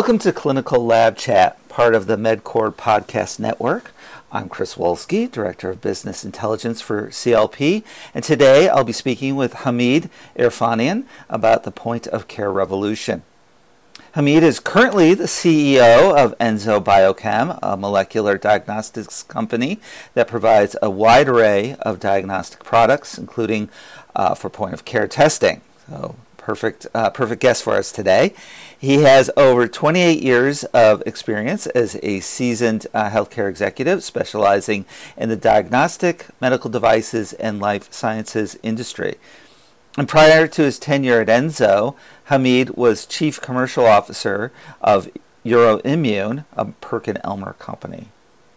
Welcome to Clinical Lab Chat, part of the MedQor Podcast Network. I'm Chris Wolski, Director of Business Intelligence for CLP, and today I'll be speaking with Hamid Erfanian about the point of care revolution. Hamid is currently the CEO of Enzo Biochem, a molecular diagnostics company that provides a wide array of diagnostic products, including uh, for point of care testing. So, perfect, uh, perfect guest for us today. He has over 28 years of experience as a seasoned uh, healthcare executive, specializing in the diagnostic, medical devices, and life sciences industry. And prior to his tenure at Enzo, Hamid was chief commercial officer of Euroimmun, a PerkinElmer company.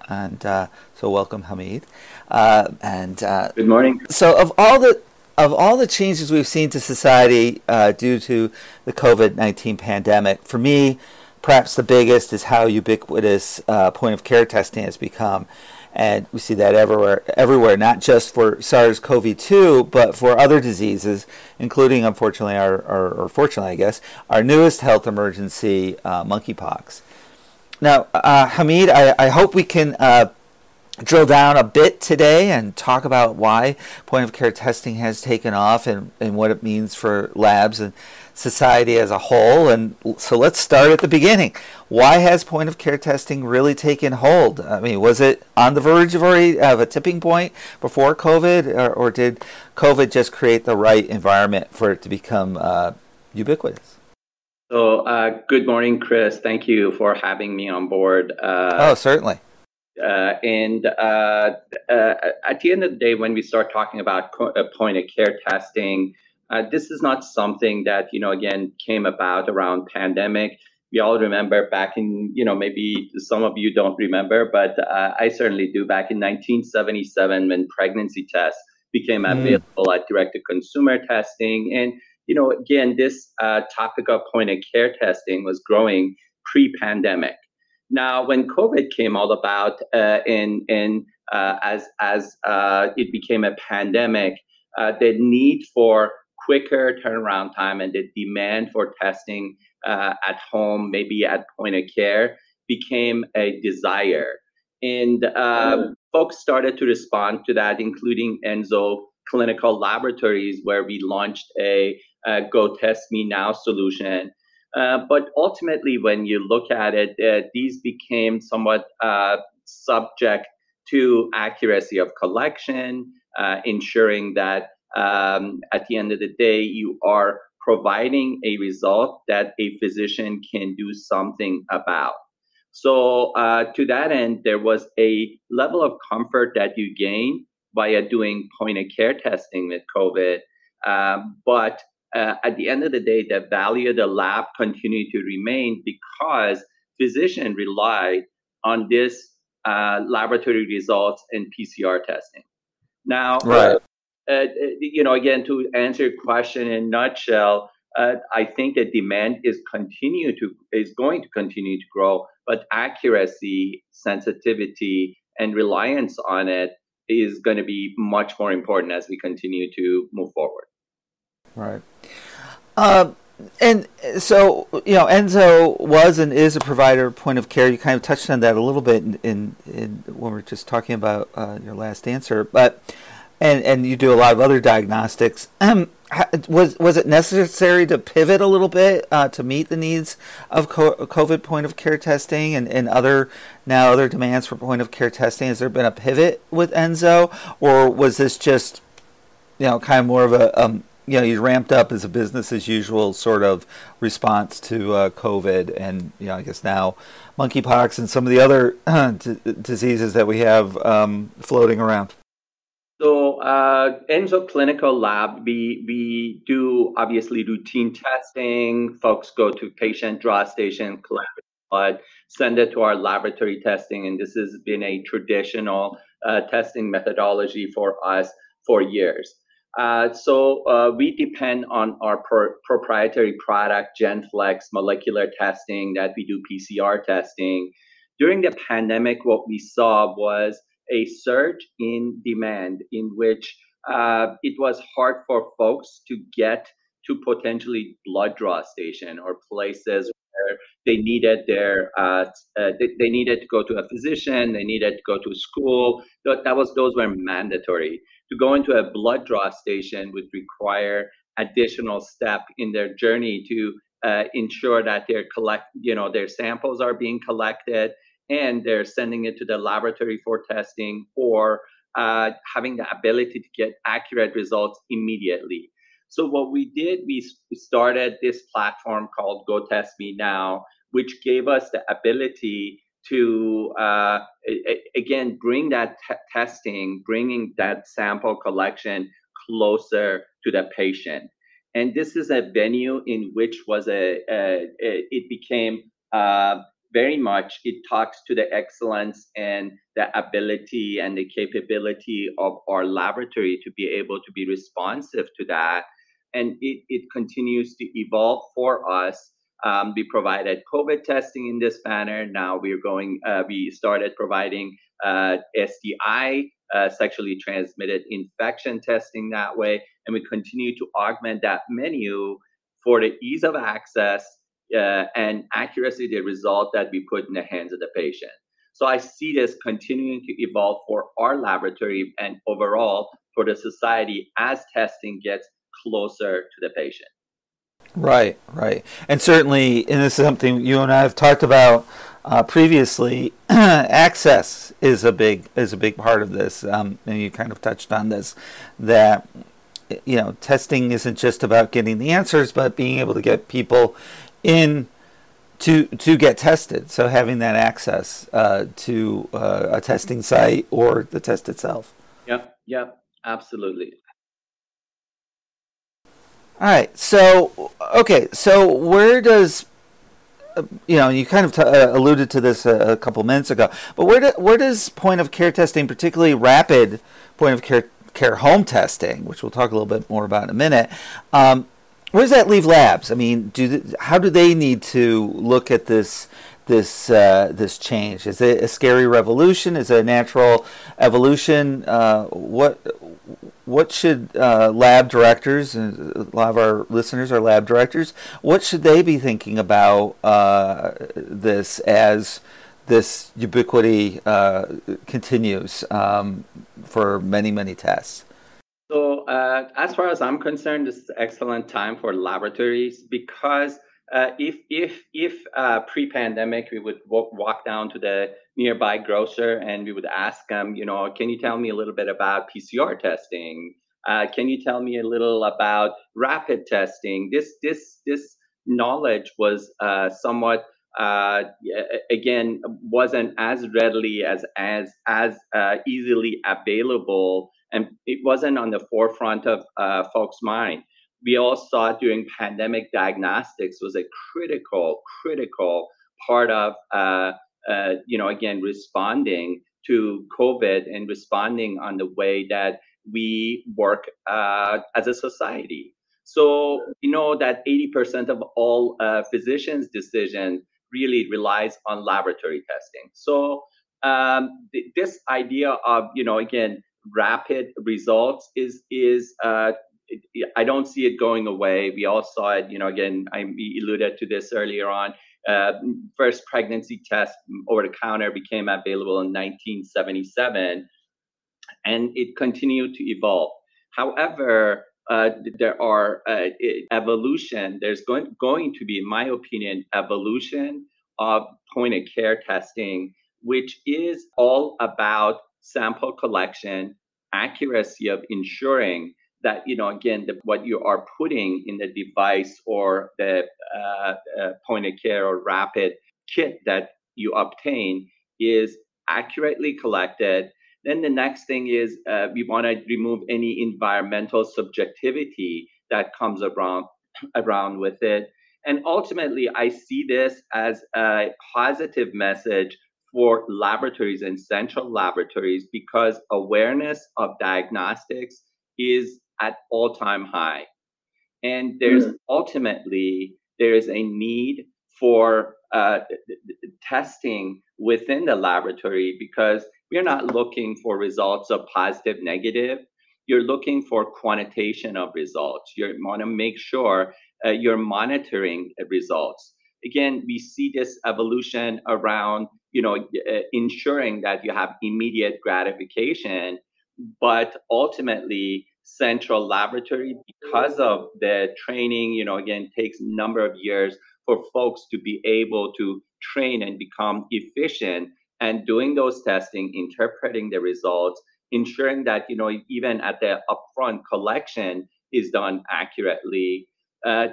And uh, so, welcome, Hamid. Uh, and uh, good morning. So, of all the of all the changes we've seen to society uh, due to the COVID nineteen pandemic, for me, perhaps the biggest is how ubiquitous uh, point of care testing has become and we see that everywhere, everywhere, not just for SARS-CoV-2, but for other diseases, including, unfortunately, our, our or fortunately, I guess, our newest health emergency, uh, monkeypox. Now, uh, Hamid, I, I, hope we can uh, drill down a bit today and talk about why point of care testing has taken off and, and what it means for labs and society as a whole. And so let's start at the beginning. Why has point of care testing really taken hold? I mean, was it on the verge of already of a tipping point before COVID, or, or did COVID just create the right environment for it to become uh, ubiquitous? So, uh, good morning, Chris. Thank you for having me on board. Uh, oh, certainly. Uh, and uh, uh, at the end of the day, when we start talking about co- point of care testing, uh, this is not something that you know again came about around pandemic. We all remember back in you know maybe some of you don't remember, but uh, I certainly do. Back in 1977, when pregnancy tests became mm. available at direct-to-consumer testing, and you know again this uh, topic of point of care testing was growing pre-pandemic. Now, when COVID came all about, uh, uh, as as uh, it became a pandemic, uh, the need for quicker turnaround time and the demand for testing uh, at home, maybe at point of care, became a desire. And uh, folks started to respond to that, including Enzo Clinical Laboratories, where we launched a, a Go Test Me Now solution. Uh, but ultimately, when you look at it, uh, these became somewhat uh, subject to accuracy of collection, ensuring that um, at the end of the day, you are providing a result that a physician can do something about. So, uh, to that end, there was a level of comfort that you gain via doing point of care testing with COVID. Um, but uh, at the end of the day, the value of the lab continued to remain because physicians relied on this uh, laboratory results and PCR testing. Now, right. Uh, uh, you know, again, to answer your question in a nutshell, uh, I think that demand is continue to is going to continue to grow, but accuracy, sensitivity, and reliance on it is going to be much more important as we continue to move forward. Right. Um, and so, you know, Enzo was and is a provider point of care. You kind of touched on that a little bit in, in, in when we are just talking about uh, your last answer, but and and you do a lot of other diagnostics. Um, was was it necessary to pivot a little bit uh, to meet the needs of COVID point of care testing and, and other now other demands for point of care testing? Has there been a pivot with Enzo, or was this just you know kind of more of a um, you know you ramped up as a business as usual sort of response to uh, COVID and you know I guess now monkeypox and some of the other d- diseases that we have um, floating around. So uh, Enzo Clinical Lab, we we do obviously routine testing. Folks go to patient draw station, collect blood, send it to our laboratory testing, and this has been a traditional uh, testing methodology for us for years. Uh, so uh, we depend on our proprietary product, GenFlex molecular testing, that we do PCR testing. During the pandemic, what we saw was a surge in demand in which uh, it was hard for folks to get to potentially blood draw station or places they needed their uh, uh, they, they, needed to go to a physician, they needed to go to school. That was those were mandatory. To go into a blood draw station would require additional step in their journey to uh, ensure that their collect you know their samples are being collected and they're sending it to the laboratory for testing or uh, having the ability to get accurate results immediately. So what we did, we started this platform called Go Test Me Now, which gave us the ability to uh, again bring that t- testing, bringing that sample collection closer to the patient. And this is a venue in which was a, a, it became uh, very much it talks to the excellence and the ability and the capability of our laboratory to be able to be responsive to that and it, it continues to evolve for us um, we provided covid testing in this manner now we're going uh, we started providing uh, sti uh, sexually transmitted infection testing that way and we continue to augment that menu for the ease of access uh, and accuracy the result that we put in the hands of the patient. So I see this continuing to evolve for our laboratory and overall for the society as testing gets closer to the patient. Right, right. And certainly, and this is something you and I have talked about uh, previously, access is a big is a big part of this. Um, and you kind of touched on this that you know testing isn't just about getting the answers, but being able to get people in to to get tested. So having that access uh, to uh, a testing site or the test itself. Yep. Yep. Absolutely. All right. So okay. So where does you know you kind of t- uh, alluded to this a, a, couple minutes ago, but where do, where does point of care testing, particularly rapid point of care care home testing, which we'll talk a little bit more about in a minute, um, where does that leave labs? I mean, do how do they need to look at this this uh, this change? Is it a scary revolution? Is it a natural evolution? Uh, what what should uh, lab directors and a lot of our listeners are lab directors? What should they be thinking about uh, this as this ubiquity uh, continues um, for many many tests? So, uh, as far as I'm concerned, this is excellent time for laboratories because uh, if if if uh, pre-pandemic we would walk, walk down to the nearby grocer and we would ask them, you know, can you tell me a little bit about PCR testing? Uh, can you tell me a little about rapid testing? This this this knowledge was uh, somewhat uh, again wasn't as readily as as as easily available and it wasn't on the forefront of folks' mind. We all saw during pandemic diagnostics was a critical, critical part of, uh, uh, you know, again, responding to COVID and responding on the way that we work uh, as a society. So you know that 80% of all uh, physicians' decisions really relies on laboratory testing. So um, th- this idea of you know again rapid results is is uh, I don't see it going away. We all saw it. You know, again, I alluded to this earlier on. Uh, first pregnancy test over the counter became available in 1977, and it continued to evolve. However, uh, there are uh, evolution. There's going going to be, in my opinion, evolution of point of care testing, which is all about sample collection, accuracy of ensuring that you know again the, what you are putting in the device or the uh, uh, point of care or rapid kit that you obtain is accurately collected. Then the next thing is uh, we want to remove any environmental subjectivity that comes around around with it. And ultimately i see this as a positive message for laboratories and central laboratories because awareness of diagnostics is at all time high. And there's mm. ultimately there is a need for uh, testing within the laboratory because we're not looking for results of positive, negative. You're looking for quantitation of results. You want to make sure uh, you're monitoring results again, we see this evolution around, you know, uh, ensuring that you have immediate gratification, but ultimately central laboratory because of the training, you know, again, takes number of years for folks to be able to train and become efficient and doing those testing, interpreting the results, ensuring that, you know, even at the upfront collection is done accurately. Uh,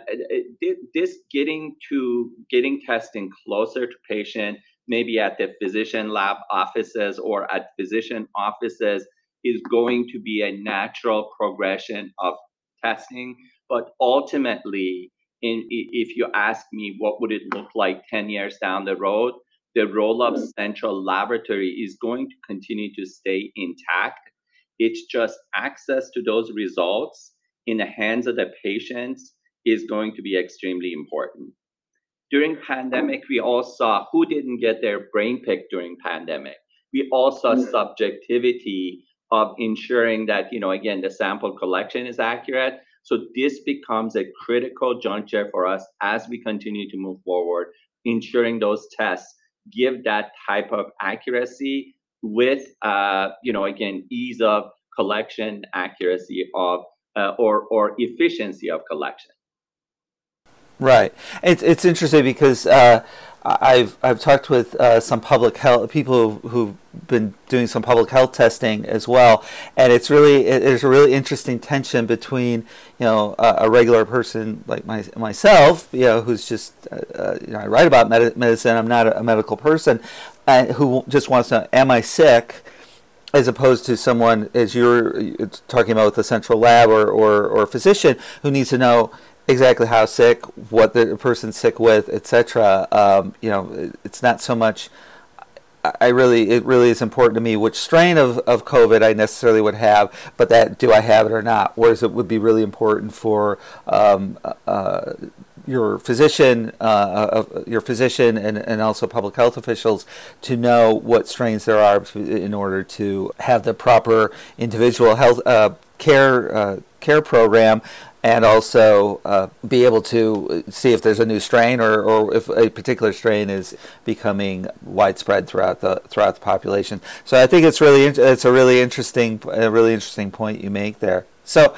this getting to getting testing closer to patient, maybe at the physician lab offices or at physician offices, is going to be a natural progression of testing. But ultimately, in, if you ask me what would it look like 10 years down the road, the role of central laboratory is going to continue to stay intact. It's just access to those results in the hands of the patients is going to be extremely important. During pandemic, we all saw who didn't get their brain picked during pandemic. We all saw mm. subjectivity of ensuring that, you know, again, the sample collection is accurate. So this becomes a critical juncture for us as we continue to move forward, ensuring those tests give that type of accuracy with, uh, you know, again, ease of collection, accuracy of, uh, or or efficiency of collection. Right. It's it's interesting because uh, I've I've talked with uh, some public health people who've been doing some public health testing as well, and it's really there's a really interesting tension between you know a, a regular person like my, myself, you know, who's just uh, uh you know I write about med- medicine. I'm not a, a medical person, and who just wants to know, am I sick? as opposed to someone as you're talking about with the central lab or, or, or physician who needs to know exactly how sick, what the person's sick with, etc. Um, you know, it's not so much. I really, it really is important to me which strain of, of COVID I necessarily would have, but that do I have it or not? Whereas it would be really important for um, uh, your physician, uh, uh, your physician, and, and also public health officials to know what strains there are in order to have the proper individual health uh, care uh, care program and also uh, be able to see if there's a new strain or, or if a particular strain is becoming widespread throughout the throughout the population. So I think it's really it's a really interesting a really interesting point you make there. So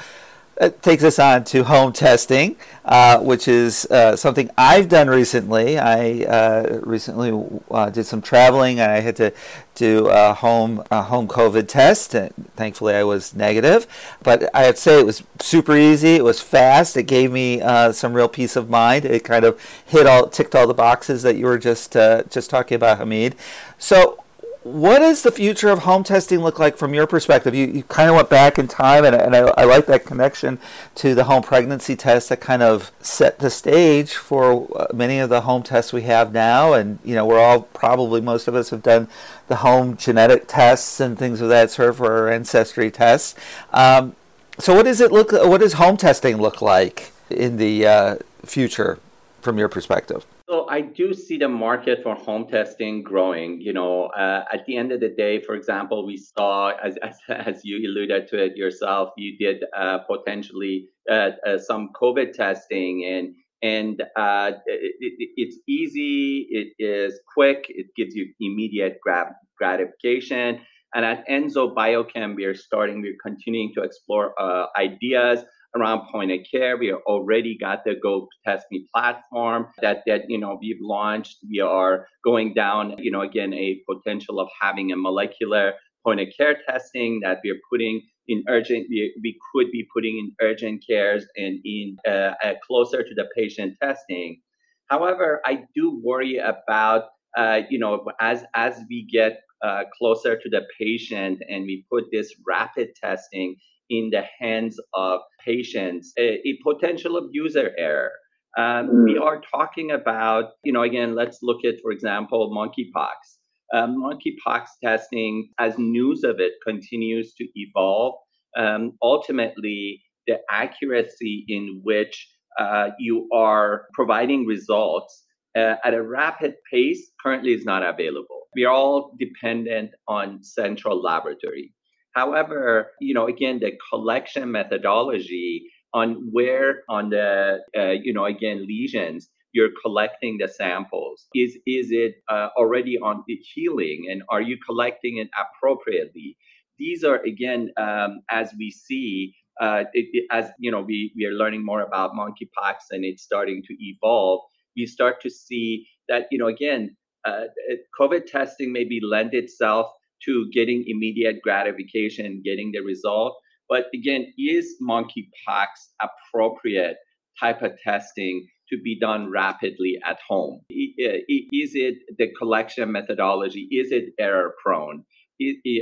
it takes us on to home testing, uh, which is uh, something I've done recently. I uh, recently uh, did some traveling, and I had to do a home a home COVID test. And thankfully, I was negative. But I would say, it was super easy. It was fast. It gave me uh, some real peace of mind. It kind of hit all ticked all the boxes that you were just uh, just talking about, Hamid. So what does the future of home testing look like from your perspective? You, you kind of went back in time, and, and I, I, like that connection to the home pregnancy test that kind of set the stage for uh, many of the home tests we have now. And, you know, we're all probably, most of us have done the home genetic tests and things of that sort for our ancestry tests. Um, so, what does it look? What does home testing look like in the uh, future from your perspective? So I do see the market for home testing growing. You know, uh, at the end of the day, for example, we saw, as as, as you alluded to it yourself, you did uh, potentially uh, uh some COVID testing, and and uh, it, it, it's easy, it is quick, it gives you immediate grab, gratification. And at Enzo Biochem, we are starting, we're continuing to explore uh, ideas around point of care. We already got the Go Test Me platform that that you know we've launched. We are going down, you know, again a potential of having a molecular point of care testing that we are putting in urgent. We, we could be putting in urgent cares and in uh, uh, closer to the patient testing. However, I do worry about uh, you know as as we get uh, closer to the patient and we put this rapid testing in the hands of patients, a, a potential of user error. Um, mm. We are talking about, you know, again, let's look at, for example, monkeypox. Um, monkeypox testing, as news of it continues to evolve, um, ultimately, the accuracy in which uh, you are providing results uh, at a rapid pace currently is not available. We are all dependent on central laboratory. However, you know, again, the collection methodology on where on the, uh, you know, again, lesions you're collecting the samples? Is is it uh, already on the healing, and are you collecting it appropriately? These are again, um, as we see, uh, it, it, as you know, we we are learning more about monkeypox, and it's starting to evolve. We start to see that you know again, uh, COVID testing maybe lend itself to getting immediate gratification, getting the result. But again, is monkeypox appropriate type of testing to be done rapidly at home? Is it the collection methodology? Is it error prone?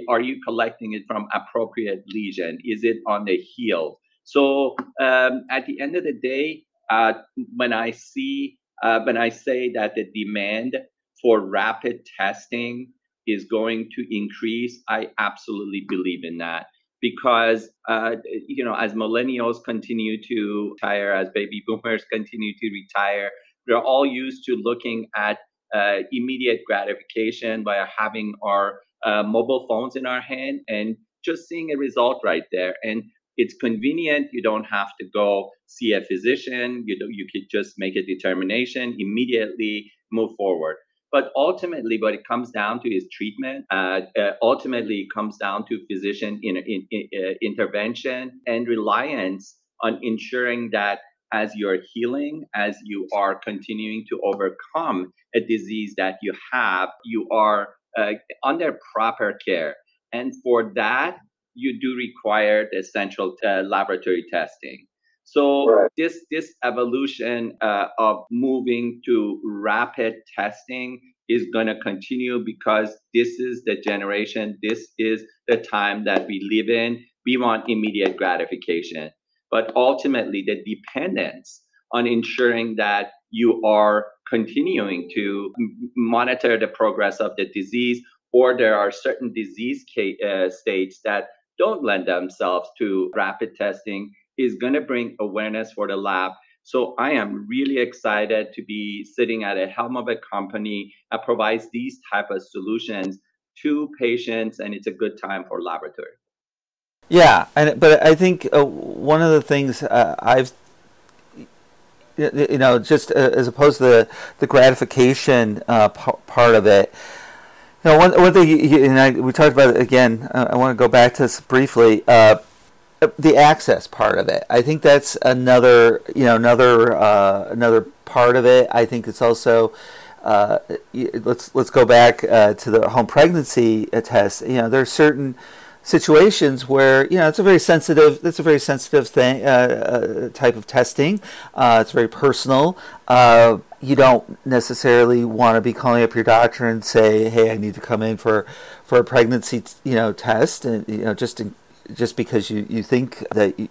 Are you collecting it from appropriate lesion? Is it on the heel? So um, at the end of the day, uh, when I see uh, when I say that the demand for rapid testing is going to increase, I absolutely believe in that because uh, you know as millennials continue to retire, as baby boomers continue to retire, we're all used to looking at uh, immediate gratification by having our uh, mobile phones in our hand and just seeing a result right there. And it's convenient. You don't have to go see a physician. You do, you could just make a determination immediately, move forward. But ultimately, what it comes down to is treatment. Uh, uh, ultimately, it comes down to physician in, in, in, uh, intervention and reliance on ensuring that as you're healing, as you are continuing to overcome a disease that you have, you are uh, under proper care. And for that, you do require the essential uh, laboratory testing. So right. this this evolution uh, of moving to rapid testing is going to continue because this is the generation, this is the time that we live in. We want immediate gratification, but ultimately the dependence on ensuring that you are continuing to monitor the progress of the disease, or there are certain disease case, uh, states that don't lend themselves to rapid testing is going to bring awareness for the lab. So I am really excited to be sitting at a helm of a company that provides these type of solutions to patients, and it's a good time for laboratory. Yeah, and but I think uh, one of the things uh, I've you know just uh, as opposed to the the gratification uh, p- part of it. You know, one, one thing, and I, we talked about it again. Uh, I want to go back to this briefly. Uh, the access part of it. I think that's another, you know, another uh, another part of it. I think it's also uh, let's let's go back uh, to the home pregnancy test. You know, there are certain situations where you know it's a very sensitive it's a very sensitive thing uh, uh, type of testing uh, it's very personal uh, you don't necessarily want to be calling up your doctor and say hey i need to come in for for a pregnancy you know test and you know just in just because you, you think that you,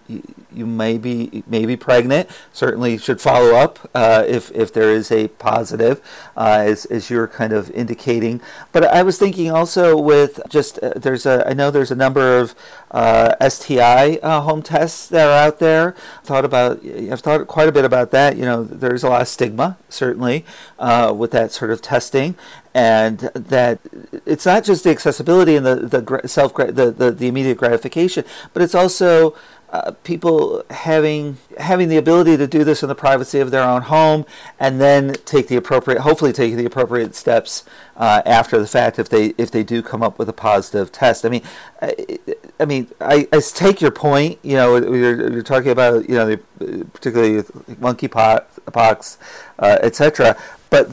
you may be may be pregnant, certainly should follow up uh, if if there is a positive, uh, as as you're kind of indicating. But I was thinking also with just uh, there's a I know there's a number of uh, STI uh, home tests that are out there. Thought about I've thought quite a bit about that. You know, there's a lot of stigma certainly uh, with that sort of testing, and that it's not just the accessibility and the the self the, the the immediate gratification, but it's also uh, people having having the ability to do this in the privacy of their own home, and then take the appropriate, hopefully take the appropriate steps uh, after the fact if they if they do come up with a positive test. I mean, I, I mean, I, I, take your point. You know, you're, you're talking about you know particularly monkeypox, uh, etc. But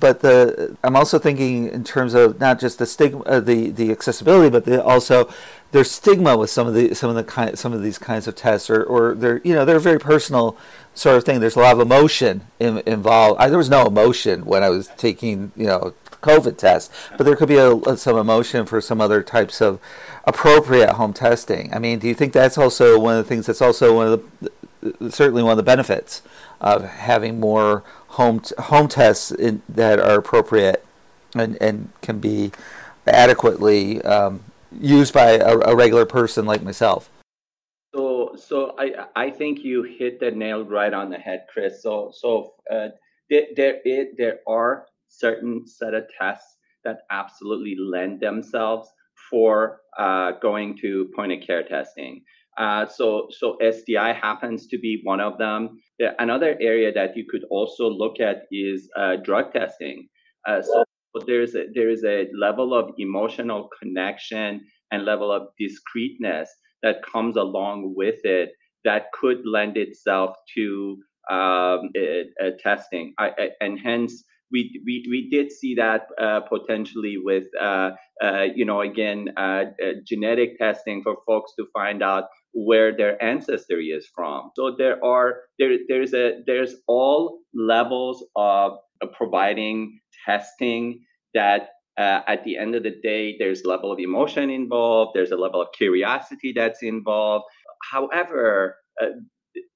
but the I'm also thinking in terms of not just the stigma, uh, the the accessibility, but the, also there's stigma with some of the some of the kind some of these kinds of tests, or or they're you know they're very personal sort of thing. There's a lot of emotion in, involved. I, there was no emotion when I was taking you know COVID test, but there could be a, some emotion for some other types of appropriate home testing. I mean, do you think that's also one of the things that's also one of the certainly one of the benefits of having more home t- home tests in, that are appropriate and, and can be adequately um, used by a, a, regular person like myself. So, so I I think you hit the nail right on the head, Chris. So, so uh, there there, are certain set of tests that absolutely lend themselves for uh, going to point of care testing. Uh, so, so STI happens to be one of them. Another area that you could also look at is uh, drug testing. Uh, so there's a, there is a level of emotional connection and level of discreteness that comes along with it that could lend itself to um, testing. I, I, and hence, we, we, we did see that uh, potentially with, uh, uh, you know, again, uh, uh, genetic testing for folks to find out where their ancestry is from. So there are there there's a there's all levels of providing testing that uh, at the end of the day there's level of emotion involved there's a level of curiosity that's involved however uh,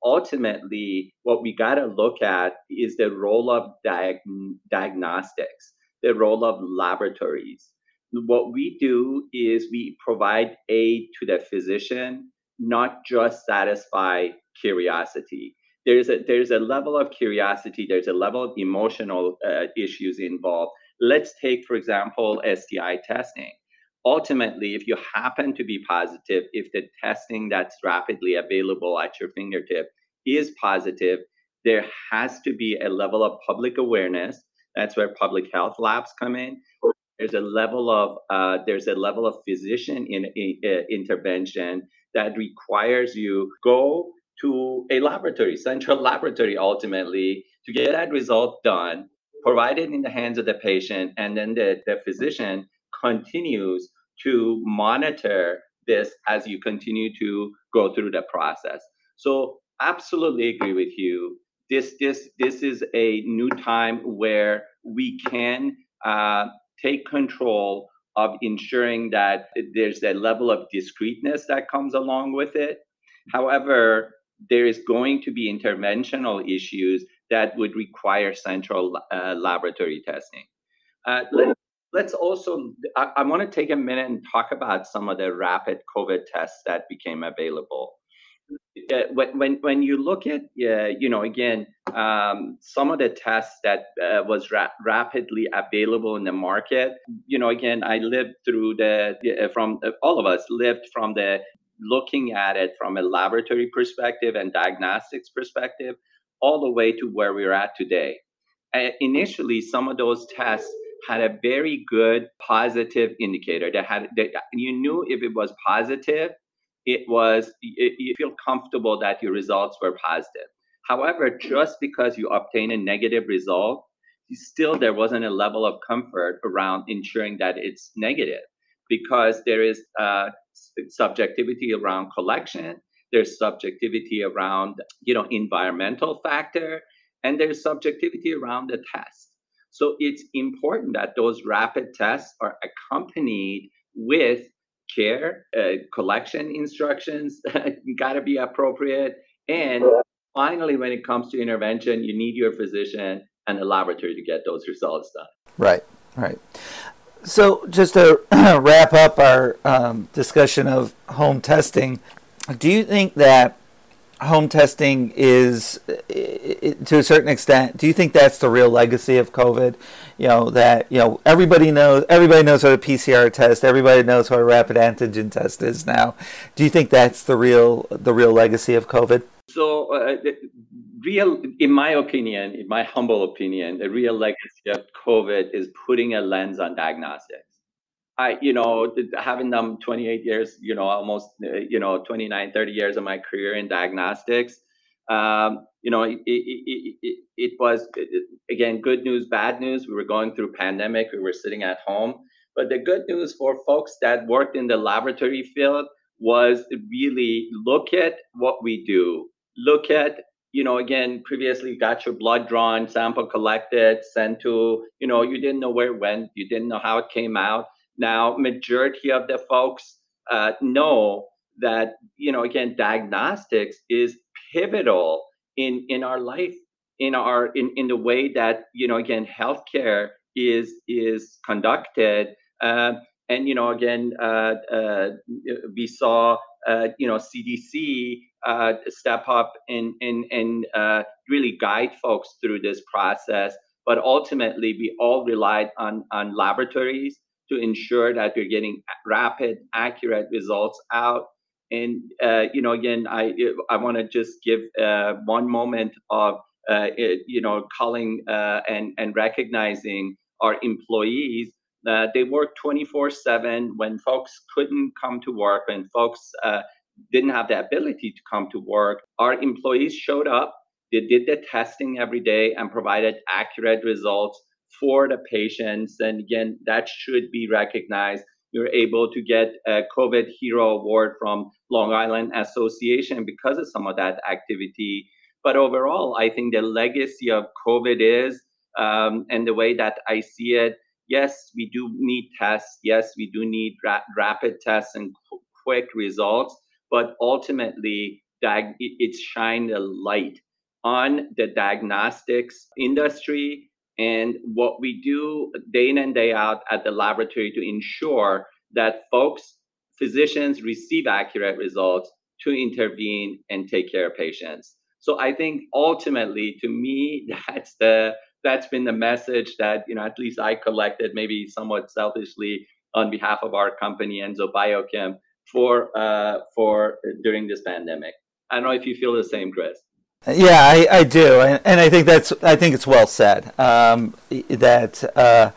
ultimately what we got to look at is the role of diag- diagnostics the role of laboratories what we do is we provide aid to the physician not just satisfy curiosity there's a there's a level of curiosity there's a level of emotional uh, issues involved let's take for example sti testing ultimately, if you happen to be positive, if the testing that's rapidly available at your fingertip is positive, there has to be a level of public awareness. That's where public health labs come in. There's a level of uh, there's a level of physician in, in uh, intervention that requires you go to a laboratory, central laboratory, ultimately to get that result done, provided in the hands of the patient, and then the, the physician continues to monitor this as you continue to go through the process. So absolutely agree with you. This this this is a new time where we can uh, take control of ensuring that there's a level of discreteness that comes along with it. However, there is going to be interventional issues that would require central uh, laboratory testing. Uh, let, let's also I, I want to take a minute and talk about some of the rapid covid tests that became available uh, when, when you look at uh, you know again um, some of the tests that uh, was ra- rapidly available in the market you know again i lived through the uh, from uh, all of us lived from the looking at it from a laboratory perspective and diagnostics perspective all the way to where we're at today. Initially some of those tests had a very good positive indicator. That had that you knew if it was positive it was you feel comfortable that your results were positive. However just because you obtain a negative result still there wasn't a level of comfort around ensuring that it's negative. Because there is uh, subjectivity around collection there's subjectivity around you know environmental factor and there's subjectivity around the test. So it's important that those rapid tests are accompanied with care, uh, collection instructions, got to be appropriate. And finally, when it comes to intervention, you need your physician and the laboratory to get those results done. Right, right. So, just to wrap up our um, discussion of home testing, do you think that home testing is to a certain extent do you think that's the real legacy of covid? You know that you know everybody knows everybody knows what a pcr test everybody knows what a rapid antigen test is now. Do you think that's the real the real legacy of covid? So uh, real in my opinion in my humble opinion the real legacy of covid is putting a lens on diagnostics I, you know, having done 28 years, you know, almost, uh, you know, 29, 30 years of my career in diagnostics, um, you know, it, it, it, it was, again, good news, bad news. We were going through pandemic. We were sitting at home. But the good news for folks that worked in the laboratory field was really look at what we do. Look at, you know, again, previously you got your blood drawn, sample collected, sent to, you know, you didn't know where it went. You didn't know how it came out now, majority of the folks uh, know that you know again diagnostics is pivotal in in our life in our in, in the way that you know again healthcare is is conducted. Uh, and you know again uh, uh, we saw uh, you know CDC uh, step up and and and uh, really guide folks through this process. But ultimately we all relied on on laboratories to ensure that we're getting rapid, accurate results out. and uh, you know, again, I I want to just give uh, one moment of uh, you know calling uh, and and recognizing our employees. They work 24/7 when folks couldn't come to work, when folks uh, didn't have the ability to come to work. Our employees showed up. They did the testing every day and provided accurate results for the patients. And again, that should be recognized you're able to get a COVID Hero Award from Long Island Association because of some of that activity. But overall, I think the legacy of COVID is, um, and the way that I see it, yes, we do need tests. Yes, we do need ra- rapid tests and qu- quick results. But ultimately, diag- it's shined a light on the diagnostics industry and what we do day in and day out at the laboratory to ensure that folks, physicians receive accurate results to intervene and take care of patients. So I think ultimately, to me, that's the that's been the message that you know at least I collected, maybe somewhat selfishly on behalf of our company Enzo Biochem for uh, for during this pandemic. I don't know if you feel the same, Chris. Yeah, I, I do, and, and I think that's I think it's well said um, that uh,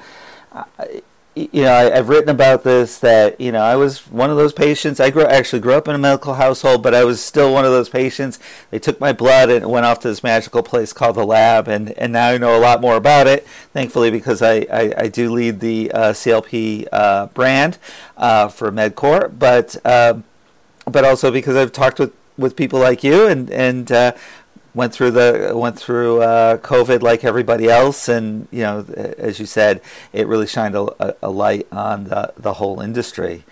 you know I, have written about this that you know I was one of those patients. I grew actually grew up in a medical household, but I was still one of those patients. They took my blood and went off to this magical place called the lab, and, and now I know a lot more about it. Thankfully, because I, I, I do lead the uh, CLP uh, brand uh, for MedQor, but um, but also because I've talked with with people like you and and uh, went through the went through uh, COVID like everybody else, and you know, as you said, it really shined a, a light on the the whole industry.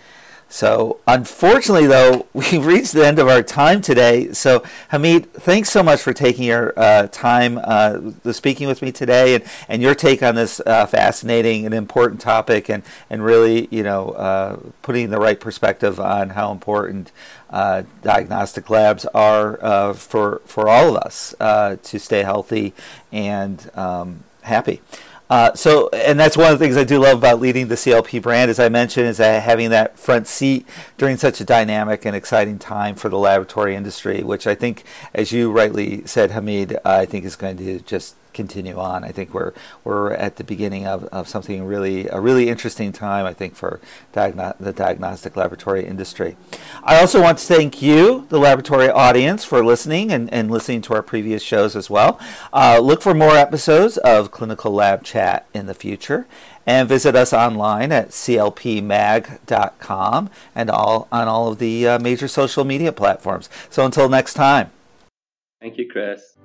So, unfortunately, though, we've reached the end of our time today. So, Hamid, thanks so much for taking your uh, time uh, speaking with me today and, and your take on this uh, fascinating and important topic and, and really, you know, uh, putting the right perspective on how important uh, diagnostic labs are uh, for, for all of us to stay healthy and um, happy. Uh, so, and that's one of the things I do love about leading the CLP brand, as I mentioned, is that having that front seat during such a dynamic and exciting time for the laboratory industry, which I think, as you rightly said, Hamid, I think is going to just continue on. I think we're we're at the beginning of, of something really a really interesting time. I think for diagno- the diagnostic laboratory industry. I also want to thank you, the laboratory audience, for listening and, and listening to our previous shows as well. Uh, look for more episodes of Clinical Lab Chat in the future. And visit us online at clpmag.com and all on all of the uh, major social media platforms. So until next time. Thank you, Chris.